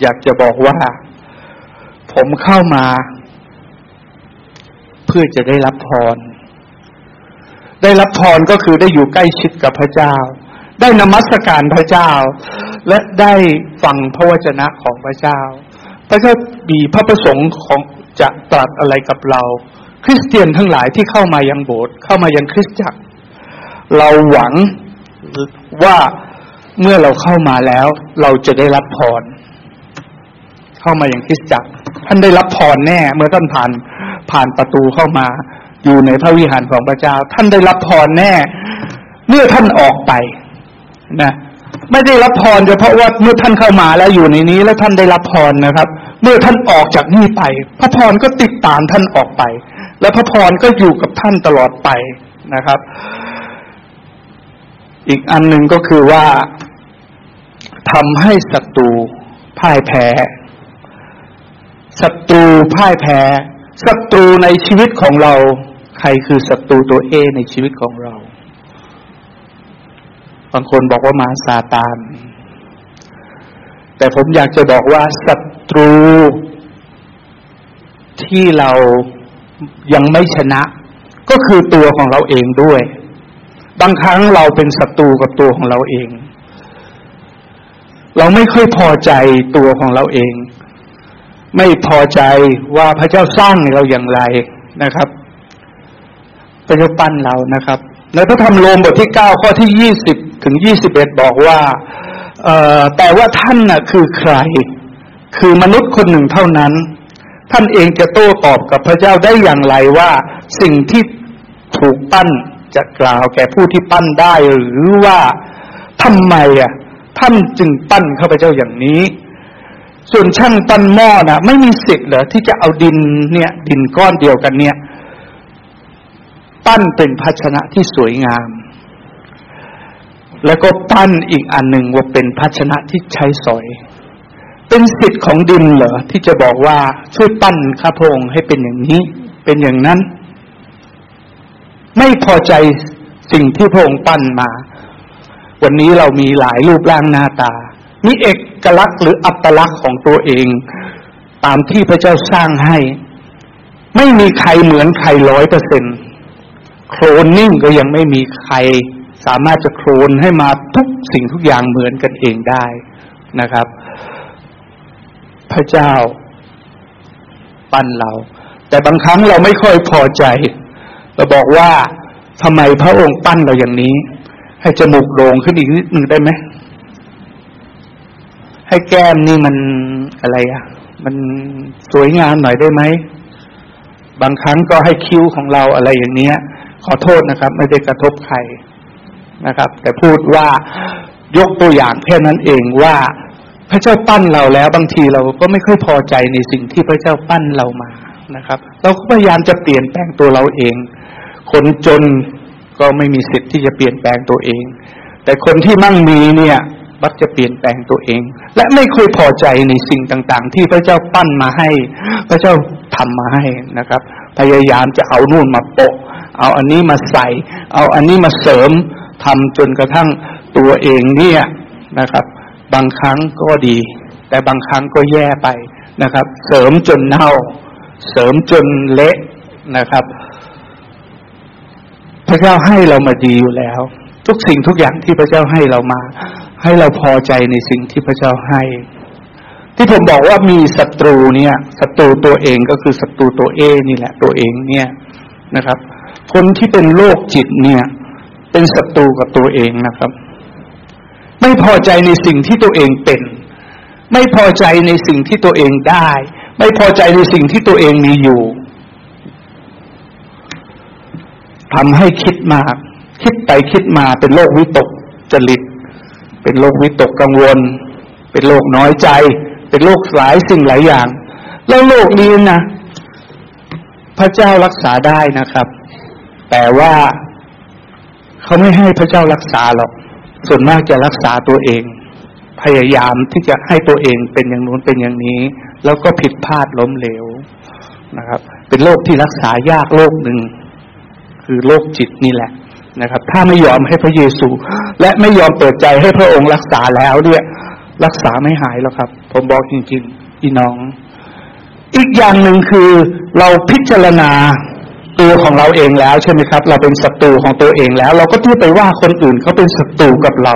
อยากจะบอกว่า ผมเข้ามา เพื่อจะได้รับพร ได้รับพรก็คือได้อยู่ใกล้ชิดกับพระเจ้า ได้นมัสการพระเจ้า และได้ฟังพระวจนะของพระเจ้า พระเจ้ามีพระประสงค์ของ จะตรัสอะไรกับเรา คริสเตียนทั้งหลายที่เข้ามายังโบสถ์เข้ามายังคริสตจักร เราหวังว่าเมื่อเราเข้ามาแล้ว เราจะได้รับพรเข้ามาอย่างคริสตจักร ท่านได้รับพรแน่ เมื่อท่านผ่านผ่านประตูเข้ามา อยู่ในพระวิหารของพระเจ้า ท่านได้รับพรแน่ เมื่อท่านออกไปนะ ไม่ได้รับพรเฉพาะว่าเมื่อท่านเข้ามาแล้วอยู่ในนี้ แล้วท่านได้รับพรนะครับ เมื่อท่านออกจากนี่ไป พระพรก็ติดตามท่านออกไป และพระพรก็อยู่กับท่านตลอดไปนะครับ อีกอันหนึ่งก็คือว่าทำให้ศัตรูพ่ายแพ้ศัตรูพ่ายแพ้ศัตรูในชีวิตของเรา ใครคือศัตรูตัวเอในชีวิตของเราางคนบอกว่ามาซาตาน แต่ผมอยากจะบอกว่าศัตรูที่เรายังไม่ชนะ ก็คือตัวของเราเองด้วย บางครั้งเราเป็นศัตรูกับตัวของเราเอง เราไม่ค่อยพอใจตัวของเราเอง ไม่พอใจว่าพระเจ้าสร้างเราอย่างไรนะครับพระเจ้าปั้นเรานะครับ ในพระธรรมโรมบทที่เก้าข้อที่ยี่สิบ ถึงยี่สิบเอ็ดบอกว่าแต่ว่าท่านน่ะคือใคร คือมนุษย์คนหนึ่งเท่านั้น ท่านเองจะโต้ตอบกับพระเจ้าได้อย่างไรว่า สิ่งที่ถูกปั้นจะกล่าวแก่ผู้ที่ปั้นได้หรือว่าทำไมอะท่านจึงปั้นข้าพเจ้าอย่างนี้ ส่วนช่างปั้นหม้อนะไม่มีสิทธิ์เหรอที่จะเอาดินเนี่ย ดินก้อนเดียวกันเนี่ย ปั้นเป็นภาชนะที่สวยงาม แล้วก็ปั้นอีกอันหนึ่งว่าเป็นภาชนะที่ใช้สอย เป็นสิทธิ์ของดินเหรอที่จะบอกว่าช่วยปั้นข้าพงค์ให้เป็นอย่างนี้ เป็นอย่างนั้น ไม่พอใจสิ่งที่พระองค์ปั้นมา วันนี้เรามีหลายรูปร่างหน้าตา มีเอกลักษณ์หรืออัตลักษณ์ของตัวเอง ตามที่พระเจ้าสร้างให้ ไม่มีใครเหมือนใครร้อยเปอร์เซ็นโคลนนิ่งก็ยังไม่มีใคร สามารถจะโคลนให้มาทุกสิ่งทุกอย่างเหมือนกันเองได้นะครับ พระเจ้าปั้นเรา แต่บางครั้งเราไม่ค่อยพอใจ เราบอกว่าทำไมพระองค์ปั้นเราอย่างนี้ ให้จมูกโด่งขึ้นอีกนิดหนึ่งได้ไหมให้แก้มนี่มันอะไรอะ มันสวยงามหน่อยได้ไหม บางครั้งก็ให้คิ้วของเราอะไรอย่างเนี้ย ขอโทษนะครับ ไม่ได้กระทบใคร นะครับ แต่พูดว่ายกตัวอย่างแค่นั้นเองว่า พระเจ้าปั้นเราแล้วบางทีเราก็ไม่ค่อยพอใจในสิ่งที่พระเจ้าปั้นเรามานะครับ เราก็พยายามจะเปลี่ยนแปลงตัวเราเอง คนจนก็ไม่มีสิทธิ์ที่จะเปลี่ยนแปลงตัวเอง แต่คนที่มั่งมีเนี่ยมักจะเปลี่ยนแปลงตัวเอง และไม่ค่อยพอใจในสิ่งต่างๆ ที่พระเจ้าปั้นมาให้ พระเจ้าทำมาให้นะครับ พยายามจะเอานู่นมาโปะ เอาอันนี้มาใส่ เอาอันนี้มาเสริมทำจนกระทั่งตัวเองเนี่ยนะครับ บางครั้งก็ดี แต่บางครั้งก็แย่ไปนะครับ เสริมจนเน่า เสริมจนเละนะครับ พระเจ้าให้เรามาดีอยู่แล้ว ทุกสิ่งทุกอย่างที่พระเจ้าให้เรามา ให้เราพอใจในสิ่งที่พระเจ้าให้ ที่ผมบอกว่ามีศัตรูเนี่ยศัตรูตัวเองก็คือศัตรูตัวเอนี่แหละ ตัวเองเนี่ยนะครับ คนที่เป็นโรคจิตเนี่ย เป็นศัตรูกับตัวเองนะครับ ไม่พอใจในสิ่งที่ตัวเองเป็น ไม่พอใจในสิ่งที่ตัวเองได้ ไม่พอใจในสิ่งที่ตัวเองมีอยู่ทำให้คิดมาก คิดไปคิดมาเป็นโรควิตกจริต เป็นโรควิตกกังวล เป็นโรคน้อยใจ เป็นโรคหลายสิ่งหลายอย่าง แล้วโรคนี้นะพระเจ้ารักษาได้นะครับ แต่ว่าเขาไม่ให้พระเจ้ารักษาหรอก ส่วนมากจะรักษาตัวเอง พยายามที่จะให้ตัวเองเป็นอย่างนู้นเป็นอย่างนี้ แล้วก็ผิดพลาดล้มเหลวนะครับ เป็นโรคที่รักษายากโรคหนึ่ง คือโรคจิตนี่แหละนะครับ ถ้าไม่ยอมให้พระเยซู และไม่ยอมเปิดใจให้พระองค์รักษาแล้วเนี่ย รักษาไม่หายหรอกครับ ผมบอกจริงๆพี่น้อง อีกอย่างหนึ่งคือเราพิจารณา ตัวของเราเองแล้วใช่ไหมครับ เราเป็นศัตรูของตัวเองแล้ว เราก็ที่ไปว่าคนอื่นเขาเป็นศัตรูกับเรา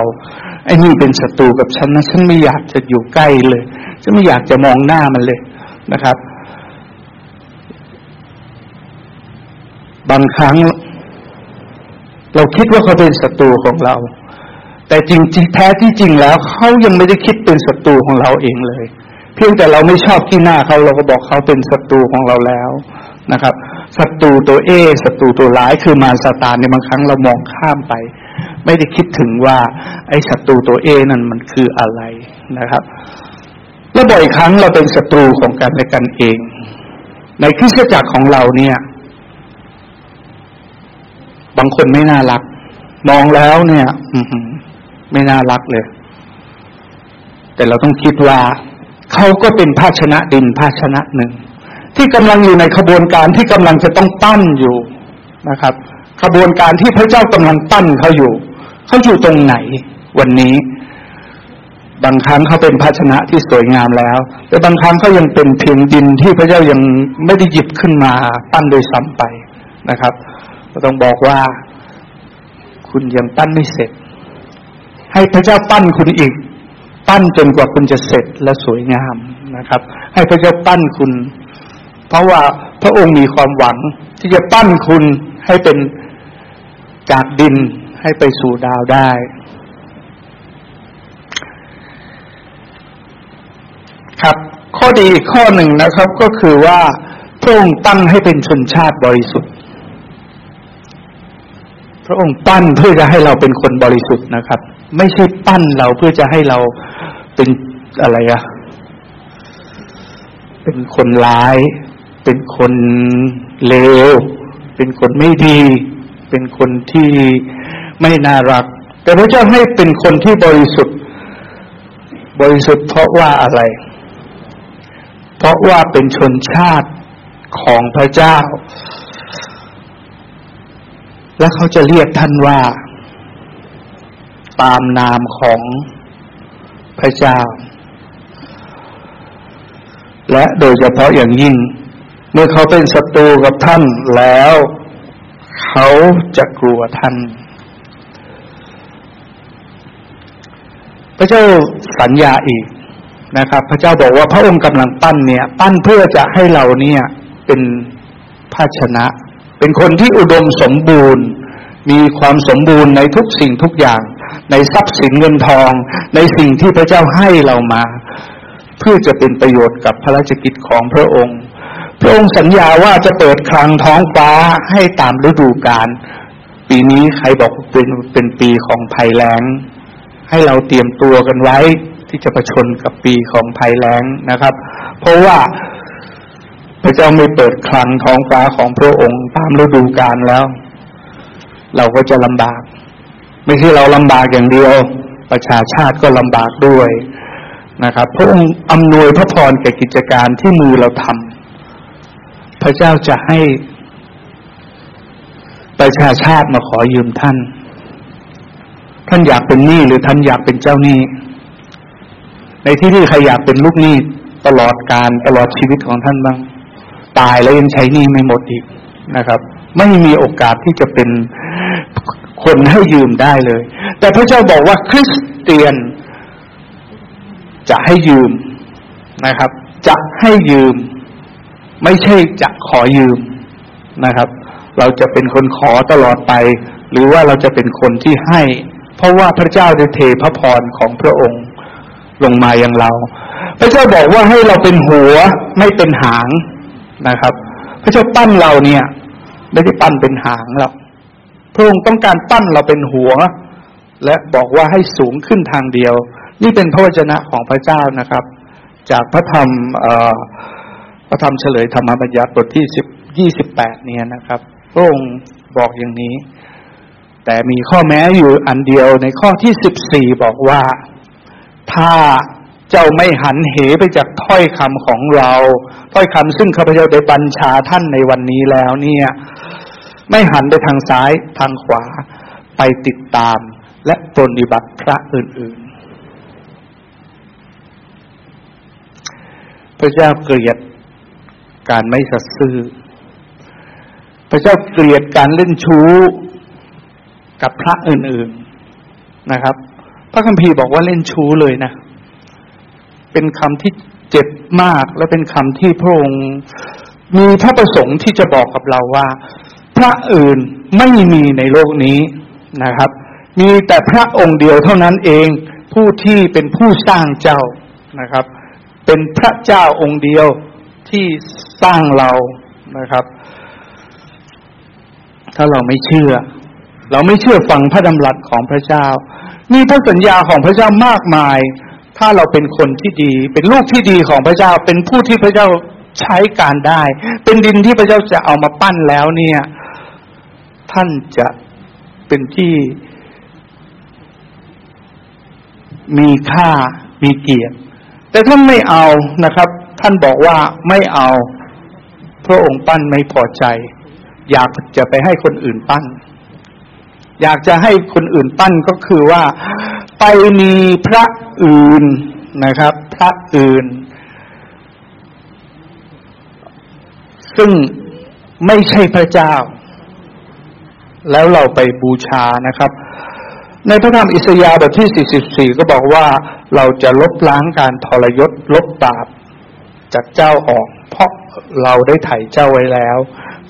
ไอ้นี่เป็นศัตรูกับฉันนะฉันไม่อยากจะอยู่ใกล้เลยฉันไม่อยากจะมองหน้ามันเลยนะครับ บางครั้ง เราคิดว่าเขาเป็นศัตรูของเรา แต่จริงๆแท้ที่จริงแล้วเขายังไม่ได้คิดเป็นศัตรูของเราเองเลย เพียงแต่เราไม่ชอบที่หน้าเขาเราก็บอกเขาเป็นศัตรูของเราแล้วนะครับ ศัตรูตัวเอศัตรูตัวร้ายคือมารซาตานในบางครั้งเรามองข้ามไป ไม่ได้คิดถึงว่า ไอ้ศัตรูตัวเอนั่นมันคืออะไรนะครับและบ่อยครั้งเราเป็นศัตรูของกันและกันเอง ในคริสตจักรของเราเนี่ย บางคนไม่น่ารัก มองแล้วเนี่ยอืไม่น่ารักเลย แต่เราต้องคิดว่า เขาก็เป็นภาชนะดินภาชนะหนึ่ง ที่กำลังอยู่ในขบวนการที่กำลังจะต้องปั้นอยู่นะครับ ขบวนการที่พระเจ้ากำลังปั้นเขาอยู่เขาอยู่ตรงไหนวันนี้ บางครั้งเขาเป็นภาชนะที่สวยงามแล้ว แต่บางครั้งเขายังเป็นเพียงดินที่พระเจ้ายังไม่ได้หยิบขึ้นมาปั้นโดยซ้ำไปนะครับก็ต้องบอกว่า คุณยังปั้นไม่เสร็จ ให้พระเจ้าปั้นคุณอีก ปั้นจนกว่าคุณจะเสร็จและสวยงามนะครับ ให้พระเจ้าปั้นคุณ เพราะว่าพระองค์มีความหวังที่จะปั้นคุณให้เป็นจากดินให้ไปสู่ดาวได้ ครับ ข้อดีอีกข้อหนึ่งนะครับก็คือว่าพระองค์ตั้งให้เป็นชนชาติบริสุทธิ์ พระองค์ปั้นเพื่อจะให้เราเป็นคนบริสุทธิ์นะครับ ไม่ใช่ปั้นเราเพื่อจะให้เราเป็นอะไรอะเป็นคนร้าย เป็นคนเลว เป็นคนไม่ดี เป็นคนที่ไม่น่ารัก แต่พระเจ้าให้เป็นคนที่บริสุทธิ์ บริสุทธิ์เพราะว่าอะไร เพราะว่าเป็นชนชาติของพระเจ้า และเขาจะเรียกท่านว่า ตามนามของพระเจ้า และโดยเฉพาะอย่างยิ่ง เมื่อเขาเป็นศัตรูกับท่านแล้ว เขาจะกลัวท่าน พระเจ้าสัญญาอีกนะครับ พระเจ้าบอกว่าพระองค์กำลังปั้นเนี่ย ปั้นเพื่อจะให้เราเนี่ยเป็นภาชนะ เป็นคนที่อุดมสมบูรณ์ มีความสมบูรณ์ในทุกสิ่งทุกอย่าง ในทรัพย์สินเงินทอง ในสิ่งที่พระเจ้าให้เรามา เพื่อจะเป็นประโยชน์กับพระราชกิจของพระองค์ พระองค์สัญญาว่าจะเปิดคลังท้องฟ้าให้ตามฤดูกาลปีนี้ใครบอกเป็นเป็นปีของภัยแล้ง ให้เราเตรียมตัวกันไว้ที่จะประชนกับปีของภัยแล้งนะครับ เพราะว่าพระเจ้าไม่เปิดคลังท้องฟ้าของพระองค์ตามฤดูกาลแล้ว เราก็จะลำบาก ไม่ใช่เราลำบากอย่างเดียว ประชาชาติก็ลำบากด้วยนะครับพระองค์อำนวยพระพรแก่กิจการที่มือเราทำ พระเจ้าจะให้ประชาชาติมาขอยืมท่าน ท่านอยากเป็นหนี้หรือท่านอยากเป็นเจ้าหนี้ ในที่นี้ใครอยากเป็นลูกหนี้ตลอดการตลอดชีวิตของท่านบ้าง ตายแล้วยังใช้หนี้ไม่หมดอีกนะครับ ไม่มีโอกาสที่จะเป็นคนให้ยืมได้เลย แต่พระเจ้าบอกว่าคริสเตียนจะให้ยืมนะครับ จะให้ยืม ไม่ใช่จะขอยืมนะครับ เราจะเป็นคนขอตลอดไป หรือว่าเราจะเป็นคนที่ให้ เพราะว่าพระเจ้าได้เทพระพรของพระองค์ลงมาอย่างเรา พระเจ้าบอกว่าให้เราเป็นหัวไม่เป็นหางนะครับ พระเจ้าปั้นเราเนี่ย ไม่ได้ปั้นเป็นหางหรอกพระองค์ต้องการปั้นเราเป็นหัว และบอกว่าให้สูงขึ้นทางเดียว นี่เป็นพระวจนะของพระเจ้านะครับ จากพระธรรมพ ระธรรมเฉลยธรรมบัญญัติบทที่สิบยี่สิบแปดเนี่ยนะครับพระองค์บอกอย่างนี้ แต่มีข้อแม้อยู่อันเดียวในข้อที่สิบสี่บอกว่า ถ้าเจ้าไม่หันเหไปจากถ้อยคำของเรา ถ้อยคำซึ่งข้าพเจ้าได้บัญชาท่านในวันนี้แล้วเนี่ย ไม่หันไปทางซ้ายทางขวาไปติดตามและปฏิบัติพระอื่นๆ พระเจ้าเกลียด การไม่สัตย์ซื่อ พระเจ้าเกลียดการเล่นชู้กับพระอื่นๆนะครับ พระคัมภีร์บอกว่าเล่นชู้เลยนะ เป็นคำที่เจ็บมากและเป็นคำที่พระองค์มีพระประสงค์ที่จะบอกกับเราว่า พระอื่นไม่มีในโลกนี้นะครับ มีแต่พระองค์เดียวเท่านั้นเอง ผู้ที่เป็นผู้สร้างเจ้านะครับ เป็นพระเจ้าองค์เดียวที่ สร้างเรานะครับ ถ้าเราไม่เชื่อ เราไม่เชื่อฟังพระดำรัสของพระเจ้ามีพระสัญญาของพระเจ้ามากมาย ถ้าเราเป็นคนที่ดี เป็นลูกที่ดีของพระเจ้า เป็นผู้ที่พระเจ้าใช้การได้ เป็นดินที่พระเจ้าจะเอามาปั้นแล้วเนี่ย ท่านจะเป็นที่มีค่ามีเกียรติ แต่ท่านไม่เอานะครับ ท่านบอกว่าไม่เอา พระองค์ปั้นไม่พอใจ อยากจะไปให้คนอื่นปั้น อยากจะให้คนอื่นปั้นก็คือว่า ไปมีพระอื่นนะครับ พระอื่น ซึ่งไม่ใช่พระเจ้า แล้วเราไปบูชานะครับ ในพระธรรมอิสยาห์บทที่ 44 ก็บอกว่าเราจะลบล้างการทรยศลบบาปจากเจ้าออก เพราะเราได้ไถ่เจ้าไว้แล้ว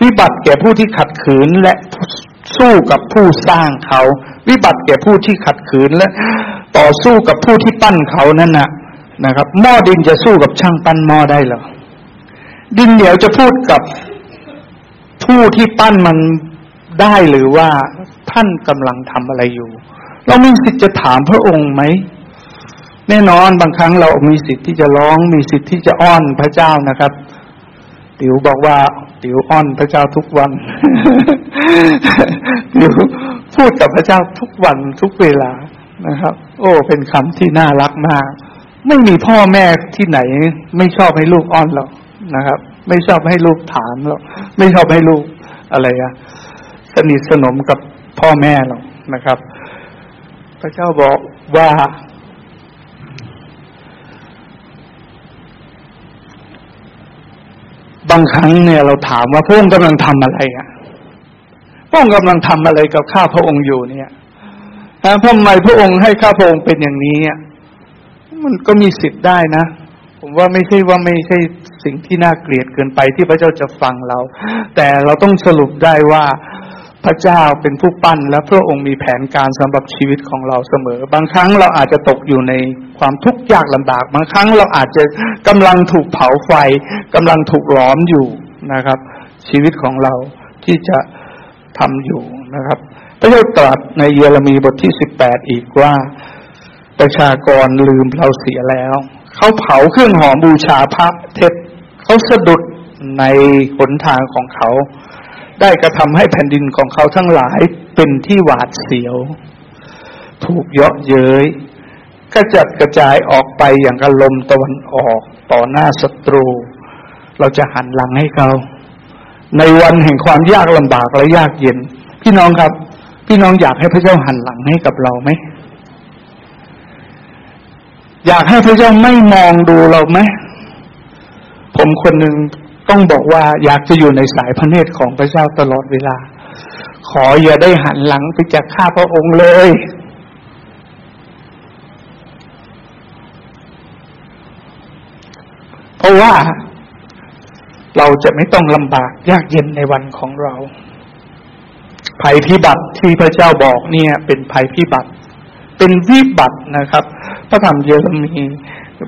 วิบัติแก่ผู้ที่ขัดขืนและสู้กับผู้สร้างเขา วิบัติแก่ผู้ที่ขัดขืนและ ต่อสู้กับผู้ที่ปั้นเขานั่นนะนะครับ หม้อดินจะสู้กับช่างปั้นหม้อได้หรอดินเหนียวจะพูดกับผู้ที่ปั้นมันได้หรือว่าท่านกำลังทำอะไรอยู่ เรามีสิทธิ์จะถามพระองค์ไหม แน่นอนบางครั้งเรามีสิทธิ์ที่จะร้องมีสิทธิ์ที่จะอ้อนพระเจ้านะครับ ติ๋วบอกว่า ติ๋วอ้อนพระเจ้าทุกวันติ๋วพูดกับพระเจ้าทุกวันทุกเวลานะครับ โอ้ เป็นคำที่น่ารักมาก ไม่มีพ่อแม่ที่ไหน ไม่ชอบให้ลูกอ้อนหรอกนะครับ ไม่ชอบให้ลูกถามหรอกไม่ชอบให้ลูกอะไรอะสนิทสนมกับพ่อแม่หรอกนะครับ พระเจ้าบอกว่า บางครั้งเนี่ยเราถามว่าพระองค์กำลังทำอะไรอะพระองค์กำลังทำอะไรกับข้าพระองค์อยู่เนี่ยทำไมพระองค์ให้ข้าพระองค์เป็นอย่างนี้อะมันก็มีสิทธิ์ได้นะ ผมว่าไม่ใช่ว่าไม่ใช่สิ่งที่น่าเกลียดเกินไปที่พระเจ้าจะฟังเรา แต่เราต้องสรุปได้ว่า พระเจ้าเป็นผู้ปั้นและพระองค์มีแผนการสำหรับชีวิตของเราเสมอ บางครั้งเราอาจจะตกอยู่ในความทุกข์ยากลำบาก บางครั้งเราอาจจะกำลังถูกเผาไฟกำลังถูกล้อมอยู่นะครับ ชีวิตของเราที่จะทำอยู่นะครับพระเจ้าตรัสในเยเรมีบทที่สิบแปดอีกว่าประชากรลืมเราเสียแล้ว เขาเผาเครื่องหอมบูชาพระเทพเขาสะดุดในหนทางของเขา ได้กระทำให้แผ่นดินของเขาทั้งหลายเป็นที่หวาดเสียว ถูกเยาะเย้ยกระจัดกระจายออกไปอย่างกระลมตะวันออกต่อหน้าศัตรู เราจะหันหลังให้เขา ในวันแห่งความยากลำบากและยากเย็น พี่น้องครับ พี่น้องอยากให้พระเจ้าหันหลังให้กับเราไหมอยากให้พระเจ้าไม่มองดูเราไหมผมคนหนึ่ง ต้องบอกว่าอยากจะอยู่ในสายพระเนตรของพระเจ้าตลอดเวลา ขออย่าได้หันหลังไปจากข้าพระองค์เลย เพราะว่าเราจะไม่ต้องลำบากยากเย็นในวันของเรา ภัยพิบัติที่พระเจ้าบอกเนี่ย เป็นภัยพิบัติ เป็นวิบัตินะครับ พระธรรมเยเรมี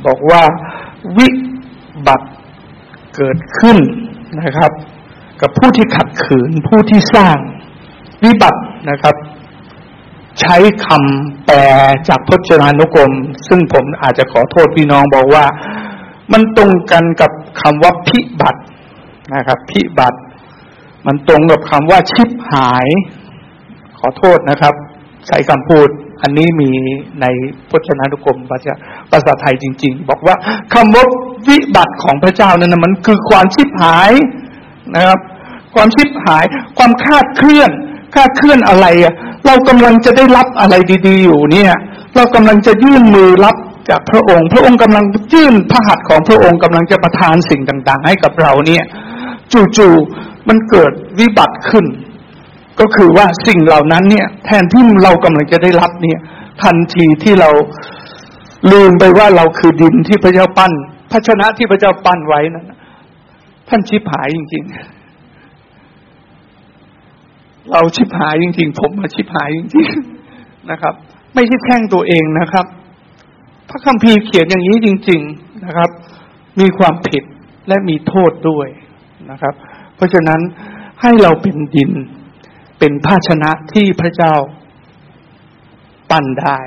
บอกว่าวิบัติ เกิดขึ้นนะครับ กับผู้ที่ขัดขืนผู้ที่สร้างวิบัตินะครับ ใช้คำแปลจากพจนานุกรม ซึ่งผมอาจจะขอโทษพี่น้องบอกว่า มันตรงกันกับคำว่าพิบัตินะครับ พิบัติ มันตรงกับคำว่าชิบหาย ขอโทษนะครับ ใช้คำพูด อันนี้มีในพจนานุกรมภาษาภาษาไทยจริง ๆ บอกว่าคำว่าวิบัติของพระเจ้านั้นมันคือความชิบหายนะครับ ความชิบหาย ความคาดเคลื่อนคาดเคลื่อนอะไรเรากำลังจะได้รับอะไรดีๆอยู่เนี่ย เรากำลังจะยื่นมือรับจากพระองค์ พระองค์กำลังยื่นพระหัตถ์ของพระองค์กำลังจะประทานสิ่งต่าง ๆ ให้กับเราเนี่ย จู่ๆมันเกิดวิบัติขึ้น ก็คือว่าสิ่งเหล่านั้นเนี่ย แทนที่เรากำลังจะได้รับเนี่ย ทันทีที่เราลืมไปว่าเราคือดินที่พระเจ้าปั้นภาชนะที่พระเจ้าปั้นไว้นั้นท่านชิบหายจริง ๆ เราชิบหายจริง ๆ ผมมาชิบหายจริงๆนะครับ ไม่ใช่แช่งตัวเองนะครับ พระคัมภีร์เขียนอย่างนี้จริง ๆนะครับ มีความผิดและมีโทษด้วยนะครับ เพราะฉะนั้นให้เราเป็นดิน เป็นภาชนะที่พระเจ้าปั้นได้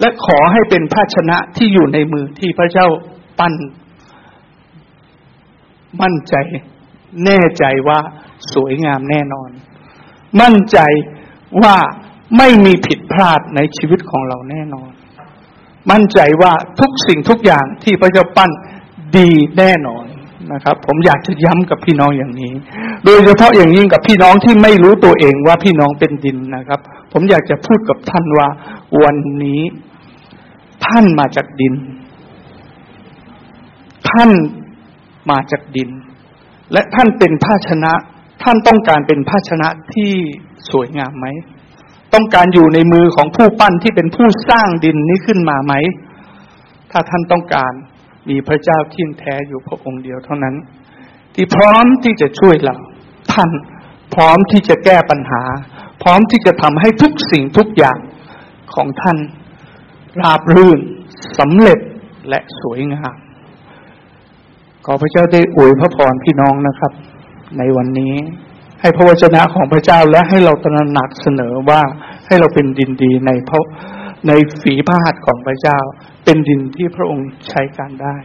และขอให้เป็นภาชนะที่อยู่ในมือที่พระเจ้าปั้น มั่นใจ แน่ใจว่าสวยงามแน่นอน มั่นใจว่าไม่มีผิดพลาดในชีวิตของเราแน่นอน มั่นใจว่าทุกสิ่งทุกอย่างที่พระเจ้าปั้นดีแน่นอน นะครับ ผมอยากจะย้ำกับพี่น้องอย่างนี้ โดยเฉพาะอย่างยิ่งกับพี่น้องที่ไม่รู้ตัวเองว่าพี่น้องเป็นดินนะครับ ผมอยากจะพูดกับท่านว่าวันนี้ ท่านมาจากดิน ท่านมาจากดิน และท่านเป็นภาชนะ ท่านต้องการเป็นภาชนะที่สวยงามไหมต้องการอยู่ในมือของผู้ปั้นที่เป็นผู้สร้างดินนี้ขึ้นมาไหม ถ้าท่านต้องการ มีพระเจ้าที่แท้อยู่พระองค์เดียวเท่านั้น ที่พร้อมที่จะช่วยเรา ท่านพร้อมที่จะแก้ปัญหา พร้อมที่จะทำให้ทุกสิ่งทุกอย่างของท่านราบรื่นสำเร็จและสวยงามขอพระเจ้าได้อวยพระพรพี่น้องนะครับ ในวันนี้ให้พระวจนะของพระเจ้าและให้เราตระหนักเสนอว่าให้เราเป็นดินดีในพระ ในฝีพาดของพระเจ้า เป็นดินที่พระองค์ใช้การได้